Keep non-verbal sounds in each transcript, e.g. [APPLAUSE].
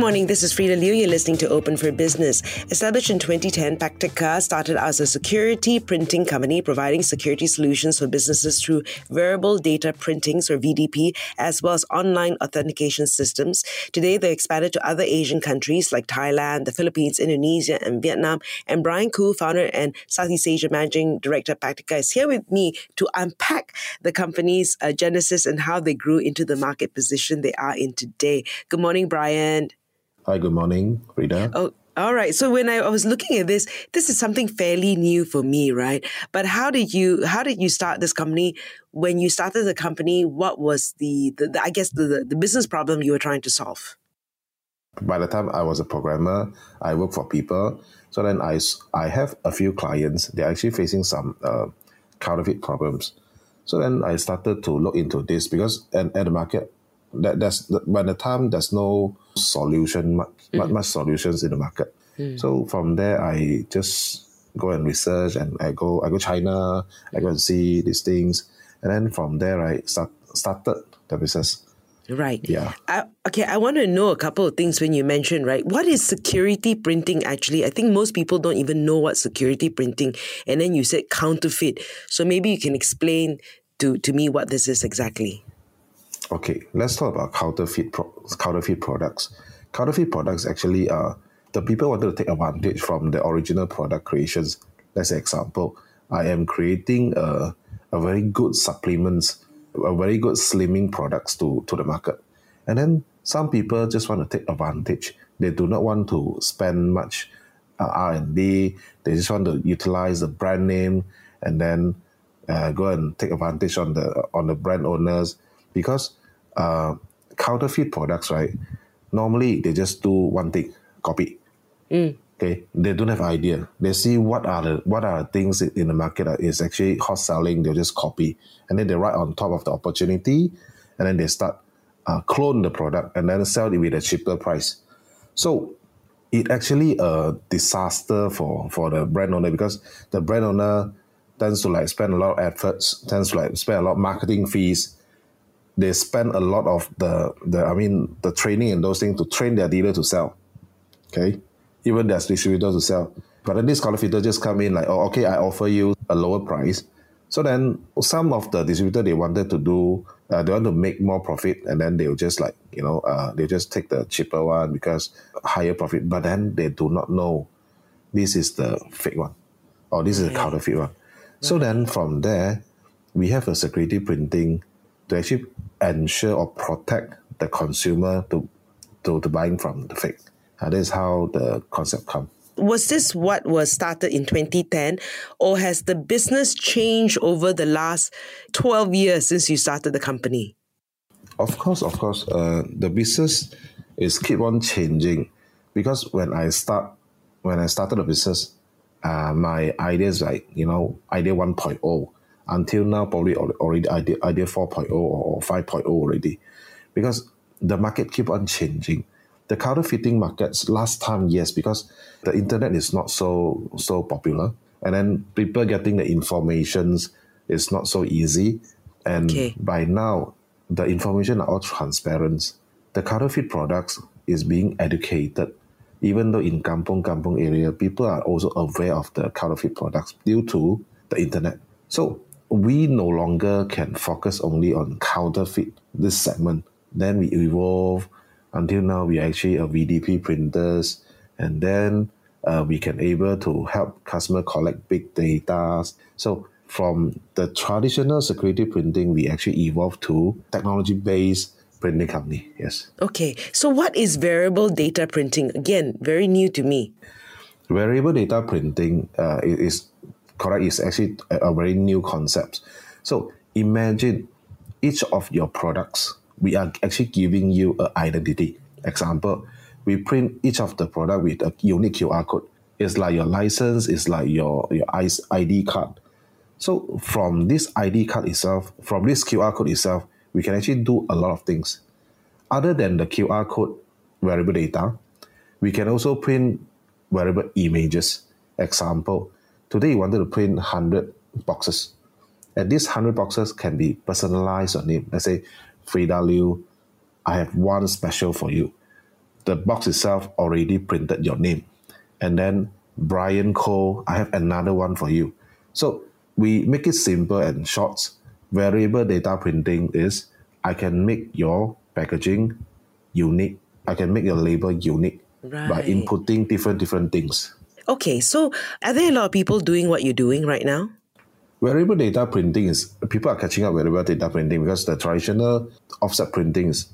Good morning. This is Frida Liu. You're listening to Open for Business. Established in 2010, Pactica started as a security printing company providing security solutions for businesses through variable data printings or VDP, as well as online authentication systems. Today, they expanded to other Asian countries like Thailand, the Philippines, Indonesia, and Vietnam. And Brian Khoo, founder and Southeast Asia Managing Director of Pactica, is here with me to unpack the company's uh, genesis and how they grew into the market position they are in today. Good morning, Brian. Hi, good morning, Frida. Oh, all right. So when I was looking at this, this is something fairly new for me, right? But how did you how did you start this company? When you started the company, what was the, the, the I guess the, the business problem you were trying to solve? By the time I was a programmer, I work for people. So then I, I have a few clients. They're actually facing some uh, counterfeit problems. So then I started to look into this because at, at the market, that there's by the time there's no solution much, mm. much solutions in the market. Mm. So from there, I just go and research, and I go I go China, I go and see these things, and then from there I start started the business. Right. Yeah. Uh, okay, I want to know a couple of things when you mentioned, right? What is security printing actually? I think most people don't even know what security printing. And then you said counterfeit. So maybe you can explain to, to me what this is exactly. Okay, let's talk about counterfeit pro- counterfeit products. Counterfeit products actually are the people wanted to take advantage from the original product creations. Let's say example, I am creating a, a very good supplements, a very good slimming products to, to the market. And then some people just want to take advantage. They do not want to spend much uh, R&D. They just want to utilize the brand name and then uh, go and take advantage on the on the brand owners because uh, counterfeit products, right? Normally they just do one thing, copy. Mm. Okay, they don't have idea. They see what are the what are the things in the market that is actually hot selling. They'll just copy, and then they write on top of the opportunity, and then they start uh, clone the product and then sell it with a cheaper price. So it actually a disaster for for the brand owner because the brand owner tends to like spend a lot of efforts, tends to like spend a lot of marketing fees, they spend a lot of the the I mean the training and those things to train their dealer to sell. Okay, even their distributor to sell. But then this counterfeiter just come in like, oh, okay, I offer you a lower price. So then some of the distributor they wanted to do, uh, they want to make more profit, and then they'll just like you know, uh, they just take the cheaper one because higher profit. But then they do not know this is the fake one, or this is a counterfeit one. So then from there, we have a security printing to actually ensure or protect the consumer to to, to buying from the fake. Uh, that is how the concept come. Was this what was started in 2010, or has the business changed over the last 12 years since you started the company? Of course, of course. Uh, the business is keep on changing because when I start, when I started the business, uh, my idea is like you know idea 1.0 until now probably already idea, idea 4.0 or 5.0 already. Because the market keep on changing. The counterfeiting markets last time yes because the internet is not so so popular. And then people getting the informations is not so easy. And okay. by now the information are all transparent. The counterfeit products is being educated. Even though in kampong kampong area people are also aware of the counterfeit products due to the internet. So we no longer can focus only on counterfeit this segment. Then we evolve until now we are actually a VDP printers, and then uh, we can able to help customer collect big data. So from the traditional security printing, we actually evolved to technology based printing company. Yes. Okay. So what is variable data printing? Again, very new to me. Variable data printing uh, is correct is actually a, very new concept. So imagine each of your products, we are actually giving you an identity. Example, we print each of the product with a unique QR code. It's like your license, it's like your, your ID card. So from this ID card itself, from this QR code itself, we can actually do a lot of things. Other than the QR code variable data, we can also print variable images. Example, today you wanted to print 100 boxes. And these 100 boxes can be personalized on name. Let's say, Frida Liu, I have one special for you. The box itself already printed your name. And then Brian Khoo, I have another one for you. So we make it simple and short. Variable data printing is I can make your packaging unique. I can make your label unique right. by inputting different different things. Okay, so are there a lot of people doing what you're doing right now? Variable data printing is people are catching up with variable data printing because the traditional offset printings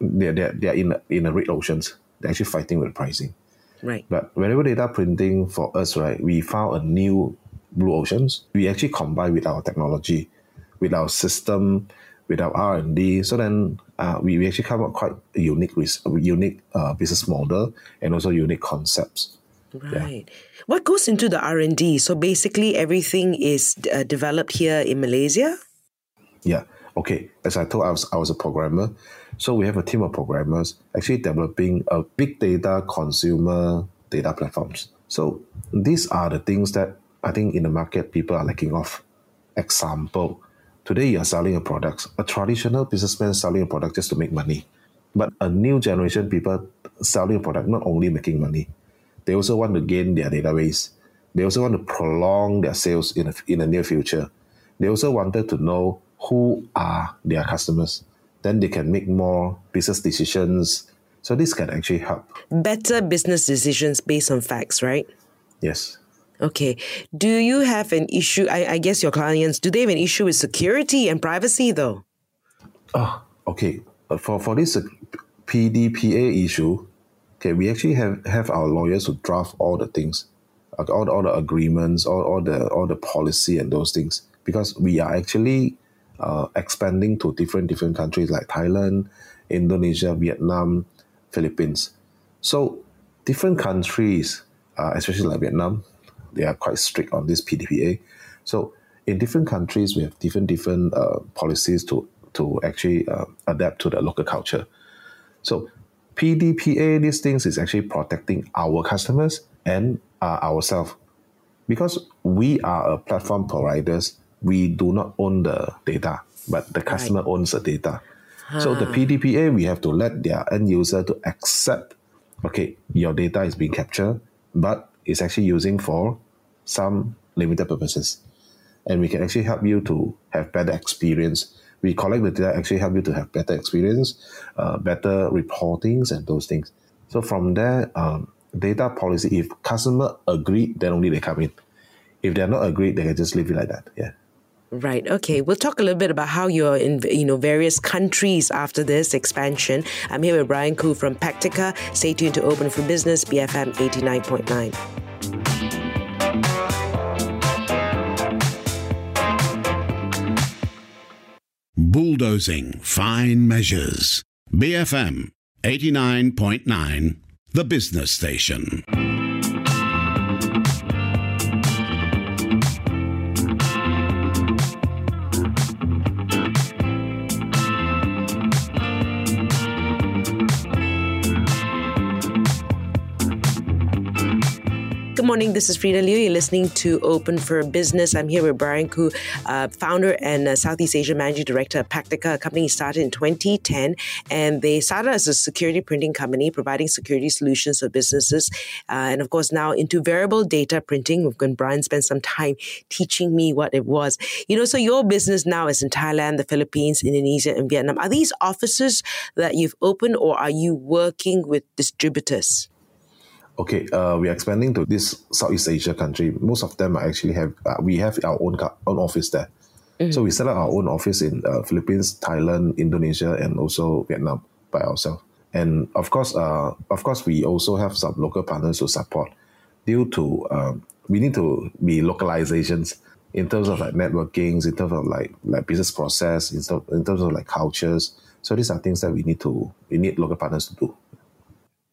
they're, they're, they're in in a red oceans. They're actually fighting with pricing. Right. But variable data printing for us, right, we found a new blue oceans. We actually combine with our technology, with our system, with our R and D. So then uh, we, we actually come up quite a unique, unique uh, business model and also unique concepts. Right. Yeah. What goes into the R and D? So basically, everything is uh, developed here in Malaysia. Yeah. Okay. As I told, I was I was a programmer, so we have a team of programmers actually developing a big data consumer data platforms. So these are the things that I think in the market people are lacking of. Example, today you are selling a product. A traditional businessman selling a product just to make money. But a new generation people selling a product not only making money, they also want to gain their database. They also want to prolong their sales in, a, in the near future. They also wanted to know who are their customers. Then they can make more business decisions. So this can actually help. Better business decisions based on facts, right? Yes. Okay. Do you have an issue? I, I guess your clients, do they have an issue with security and privacy though? Oh, okay. Uh, for, for this uh, PDPA issue, okay, we actually have, have our lawyers to draft all the things, all, all the agreements, all, all the all the policy and those things, because we are actually uh, expanding to different different countries like Thailand, Indonesia, Vietnam, Philippines. So different countries, uh, especially like Vietnam, they are quite strict on this PDPA. So in different countries, we have different different uh, policies to to actually uh, adapt to the local culture. So PDPA, these things is actually protecting our customers and uh, ourselves. Because we are a platform providers, we do not own the data, but the customer right. owns the data. Huh. So the PDPA, we have to let their end user to accept, okay, your data is being captured, but it's actually using for some limited purposes. And we can actually help you to have better experience we collect the data actually help you to have better experience, uh, better reportings and those things. So from there, um, data policy, if customer agree, then only they come in. If they're not agreed, they can just leave it like that. Yeah. Right. Okay. We'll talk a little bit about how you're in, you know, various countries after this expansion. I'm here with Brian Khoo from Pactica. Stay tuned to Open for Business, BFM 89.9. bulldozing fine measures. BFM 89.9, the business station. Morning. This is Frida Liu. You're listening to Open for Business. I'm here with Brian Khoo, uh, founder and uh, Southeast Asia Managing Director of Pactica, a company started in 2010. And they started as a security printing company, providing security solutions for businesses. Uh, and of course, now into variable data printing. When Brian spent some time teaching me what it was. You know, so your business now is in Thailand, the Philippines, Indonesia, and Vietnam. Are these offices that you've opened or are you working with distributors? Okay, uh, we're expanding to this Southeast Asia country. Most of them are actually have uh, we have our own car, own office there. Mm-hmm. So we set up our own office in uh, Philippines, Thailand, Indonesia, and also Vietnam by ourselves. And of course, uh, of course, we also have some local partners to support. Due to um, we need to be localizations in terms of like networkings, in terms of like like business process, in, in terms of like cultures. So these are things that we need to we need local partners to do.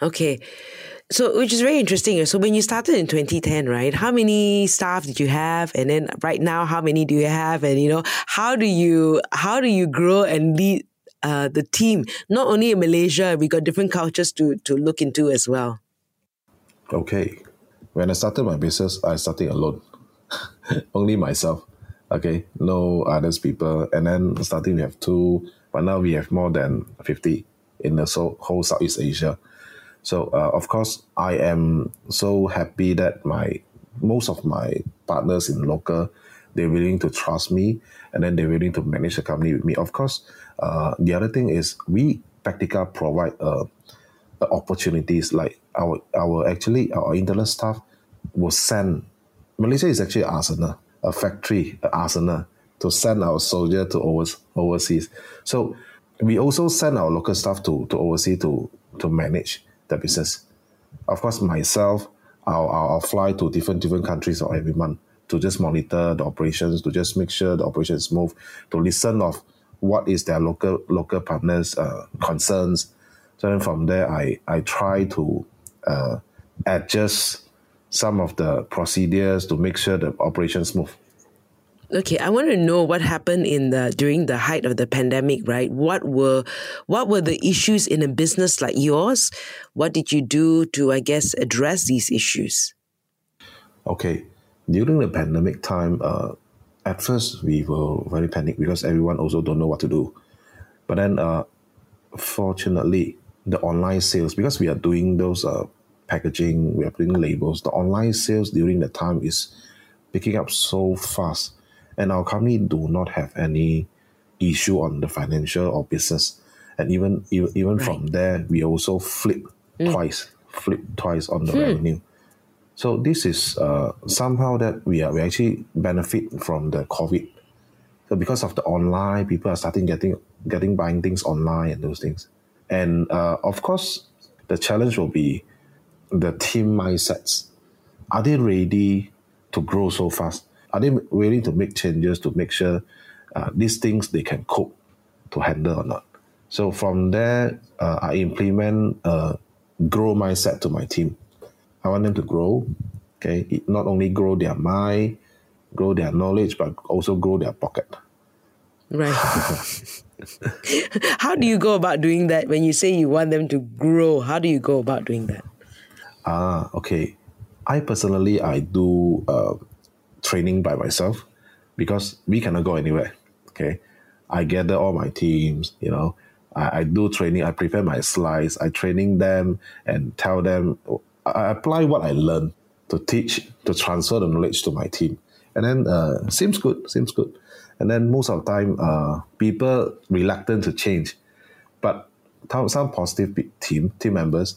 Okay. So, which is very interesting. So, when you started in 2010, right? How many staff did you have, and then right now, how many do you have? And you know, how do you how do you grow and lead uh, the team? Not only in Malaysia, we got different cultures to to look into as well. Okay, when I started my business, I started alone, [LAUGHS] only myself. Okay, no others people, and then starting we have two, but now we have more than fifty in the whole Southeast Asia. So uh, of course, I am so happy that my most of my partners in local they're willing to trust me and then they're willing to manage the company with me. Of course, uh, the other thing is we Pactica provide uh, opportunities like our our actually our internal staff will send Malaysia is actually arsenal, a factory, an arsenal to send our soldier to over, overseas. So we also send our local staff to, to overseas to, to manage the business. Of course, myself, I'll, I'll fly to different different countries every month to just monitor the operations, to just make sure the operations smooth, to listen of what is their local local partners' uh, concerns. So then from there, I I try to uh, adjust some of the procedures to make sure the operations smooth. Okay, I want to know what happened in the during the height of the pandemic, right? What were what were the issues in a business like yours? What did you do to I guess address these issues? Okay, during the pandemic time, uh, at first we were very panicked because everyone also don't know what to do. But then, uh, fortunately, the online sales because we are doing those uh, packaging, we are doing labels. The online sales during the time is picking up so fast and our company do not have any issue on the financial or business. And even even, even right. from there, we also flip mm. twice, flip twice on the hmm. revenue. So this is uh, somehow that we are we actually benefit from the COVID. So because of the online, people are starting getting getting buying things online and those things. And uh, of course, the challenge will be the team mindsets. Are they ready to grow so fast? Are they willing to make changes to make sure uh, these things they can cope to handle or not? So from there, uh, I implement a grow mindset to my team. I want them to grow. Okay, not only grow their mind, grow their knowledge, but also grow their pocket. Right. [LAUGHS] [LAUGHS] how do you go about doing that when you say you want them to grow? How do you go about doing that? Ah, okay. I personally I do uh, training by myself because we cannot go anywhere. Okay. I gather all my teams, you know, I, I do training, I prepare my slides, I training them and tell them, I apply what I learn to teach, to transfer the knowledge to my team. And then uh, seems good, seems good. And then most of the time, uh, people reluctant to change. But some positive team team members,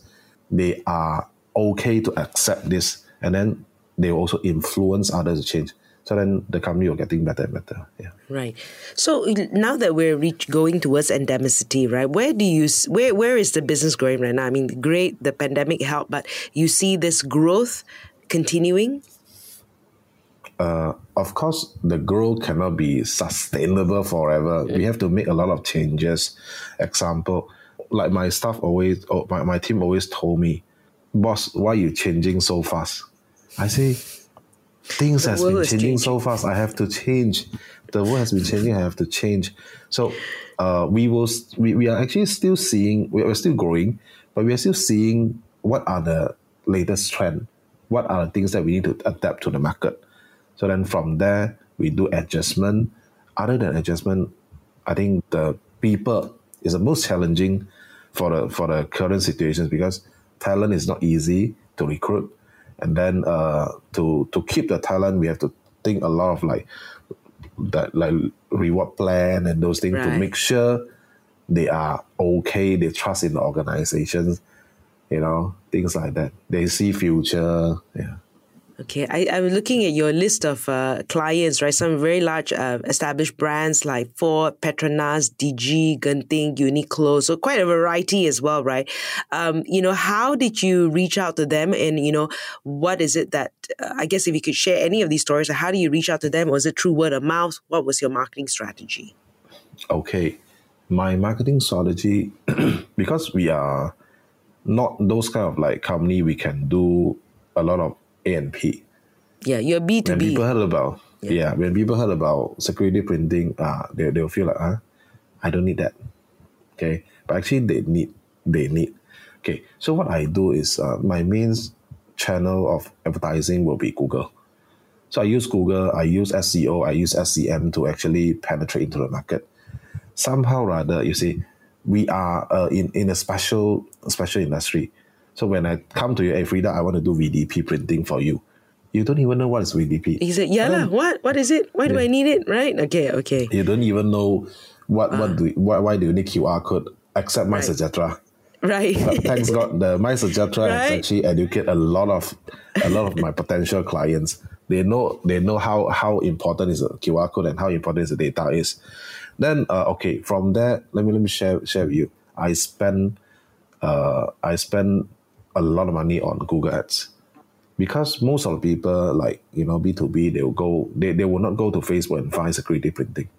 they are okay to accept this. And then they also influence others to change. So then the company will getting better and better. Yeah. Right. So now that we're reach going towards endemicity, right? Where do you where where is the business going right now? I mean, great, the pandemic helped, but you see this growth continuing. Uh, of course, the growth cannot be sustainable forever. Mm. We have to make a lot of changes. Example, like my staff always, oh, my, my team always told me, boss, why are you changing so fast? I say, things the has been changing changing. so fast. I have to change. The world has been changing. I have to change. So, uh, we will. We, we are actually still seeing. We are still growing, but we are still seeing what are the latest trend. What are the things that we need to adapt to the market? So then from there we do adjustment. Other than adjustment, I think the people is the most challenging for the for the current situations because talent is not easy to recruit and then uh, to to keep the talent, we have to think a lot of like that like reward plan and those things right. to make sure they are okay. They trust in the organizations, you know, things like that. They see future. Yeah. Okay, I, I'm looking at your list of uh, clients, right? Some very large uh, established brands like Ford, Petronas, DiGi, Genting, Uniqlo. So quite a variety as well, right? Um, you know, how did you reach out to them? And, you know, what is it that, uh, I guess if you could share any of these stories, how do you reach out to them? Was it through word of mouth? What was your marketing strategy? Okay. My marketing strategy, [CLEARS THROAT] because we are not those kind of like company we can do a lot of A and P. Yeah, you're B to When people heard about yeah. when people heard about security printing, uh, they they'll feel like, huh, I don't need that. Okay. But actually they need they need. Okay. So what I do is uh, my main channel of advertising will be Google. So I use Google, I use SEO, I use SEM to actually penetrate into the market. Somehow rather, you see, we are uh, in, in a special special industry. So when I come to you, hey Frida, I want to do VDP printing for you. You don't even know what is VDP. He said, "Yeah, lah. What? What is it? Why do I need it? Right? Okay, okay. You don't even know what what do why, why do you need QR code except my Right. Sajatra. Right. But thanks God, the MySejahtera has actually educate a lot of a lot of my potential clients. They know they know how how important is a QR code and how important is the data is. Then uh, okay, from there, let me let me share share with you. I spend uh I spend a lot of money on Google Ads because most of the people like you know B two B they will go they, they will not go to Facebook and find security printing.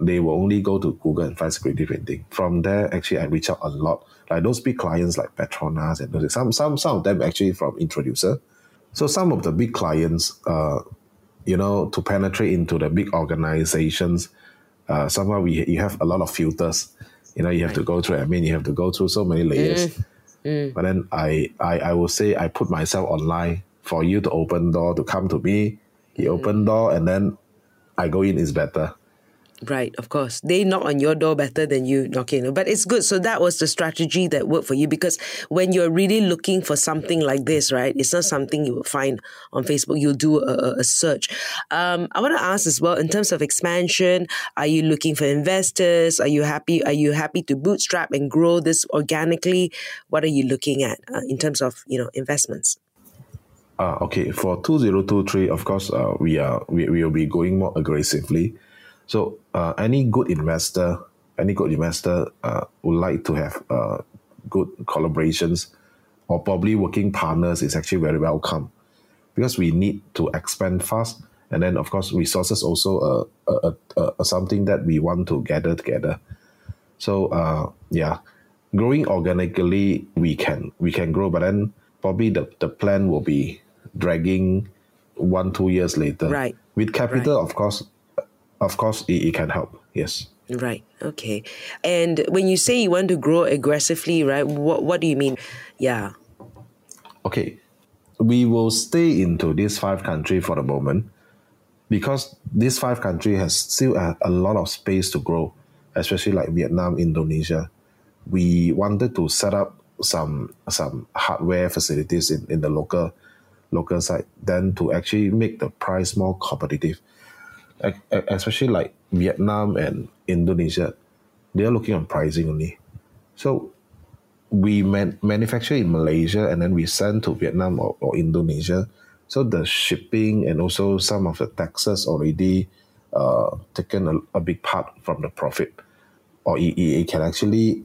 They will only go to Google and find security printing. From there, actually, I reach out a lot. Like those big clients like Petronas and those, some some some of them actually from Introducer. So some of the big clients, uh, you know, to penetrate into the big organizations, uh, somehow we you have a lot of filters. You know, you have to go through. I mean, you have to go through so many layers. Mm. But then I, I I will say I put myself online for you to open door to come to me. He open mm. door and then I go in is better. Right, of course. They knock on your door better than you knocking. But it's good. So that was the strategy that worked for you because when you're really looking for something like this, right, it's not something you will find on Facebook. You'll do a, a- search. Um, I want to ask as well, in terms of expansion, are you looking for investors? Are you happy? Are you happy to bootstrap and grow this organically? What are you looking at uh, in terms of you know investments? Uh, okay, for 2023, of course, uh, we are we, we will be going more aggressively. So uh, any good investor, any good investor uh, would like to have uh, good collaborations or probably working partners is actually very welcome because we need to expand fast. And then, of course, resources also uh, uh, uh, uh, something that we want to gather together. So uh, yeah, growing organically we can we can grow, but then probably the, the plan will be dragging one two years later. Right. With capital, of course, of course it, it can help. Yes. Right. Okay. And when you say you want to grow aggressively, right? What What do you mean? Yeah. Okay, we will stay into these five country for the moment because these five country has still a, a lot of space to grow, especially like Vietnam, Indonesia. We wanted to set up some some hardware facilities in, in the local local side, then to actually make the price more competitive. Especially like Vietnam and Indonesia, they are looking on pricing only. So we man- manufacture in Malaysia and then we send to Vietnam or, or Indonesia. So the shipping and also some of the taxes already uh, taken a, a big part from the profit, or it it can actually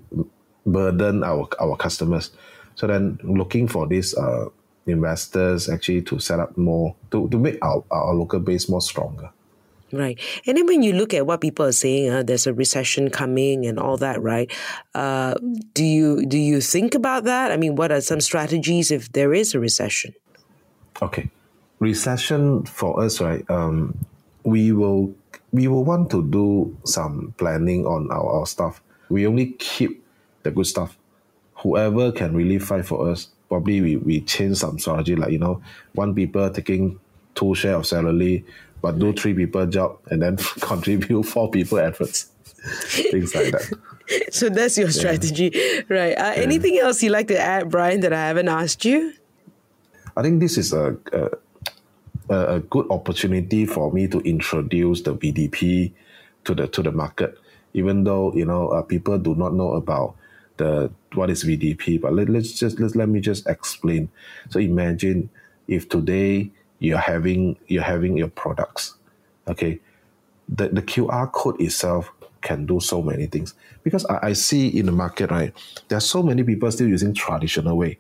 burden our our customers. So then looking for these uh, investors actually to set up more to, to make our, our local base more stronger. Right. And then when you look at what people are saying, uh, there's a recession coming and all that, right? Uh, do you do you think about that? I mean, what are some strategies if there is a recession? Okay, recession for us, right? Um, we will we will want to do some planning on our, our stuff. We only keep the good stuff. Whoever can really fight for us, probably we, we change some strategy, like you know, one people taking two share of salary, but do three people job and then [LAUGHS] contribute four people efforts. [LAUGHS] Things like that. So that's your strategy, right? Uh, Anything else you'd like to add, Brian, that I haven't asked you? I think this is a, a a a good opportunity for me to introduce the VDP to the to the market. Even though you know uh, people do not know about the what is VDP, but let, let's just let let me just explain. So imagine if today you're having you're having your products, okay, the the QR code itself can do so many things because I, I see in the market right there are so many people still using traditional way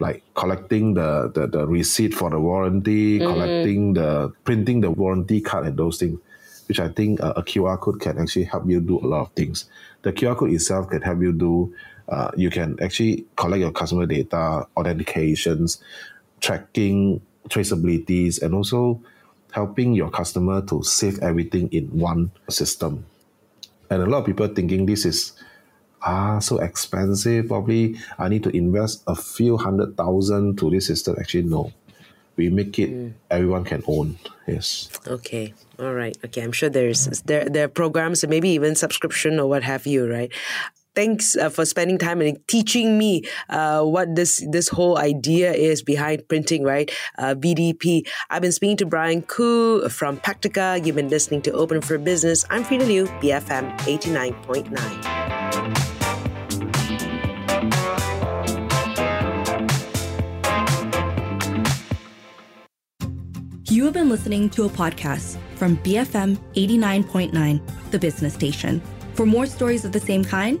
like collecting the, the, the receipt for the warranty, collecting the printing the warranty card and those things. which I think uh, a QR code can actually help you do a lot of things. The QR code itself can help you do. Uh, you can actually collect your customer data, authentications, tracking, traceabilities, and also helping your customer to save everything in one system. And a lot of people thinking this is ah so expensive. Probably I need to invest a few hundred thousand to this system. Actually, no. We make it mm. everyone can own. Yes. Okay. All right. Okay. I'm sure there's there there are programs maybe even subscription or what have you, right? Thanks uh, for spending time and teaching me uh, what this this whole idea is behind printing, right? Uh, VDP. I've been speaking to Brian Khoo from Pactica. You've been listening to Open for Business. I'm Frida Liu, BFM 89.9. You have been listening to a podcast from BFM 89.9, the business station. For more stories of the same kind,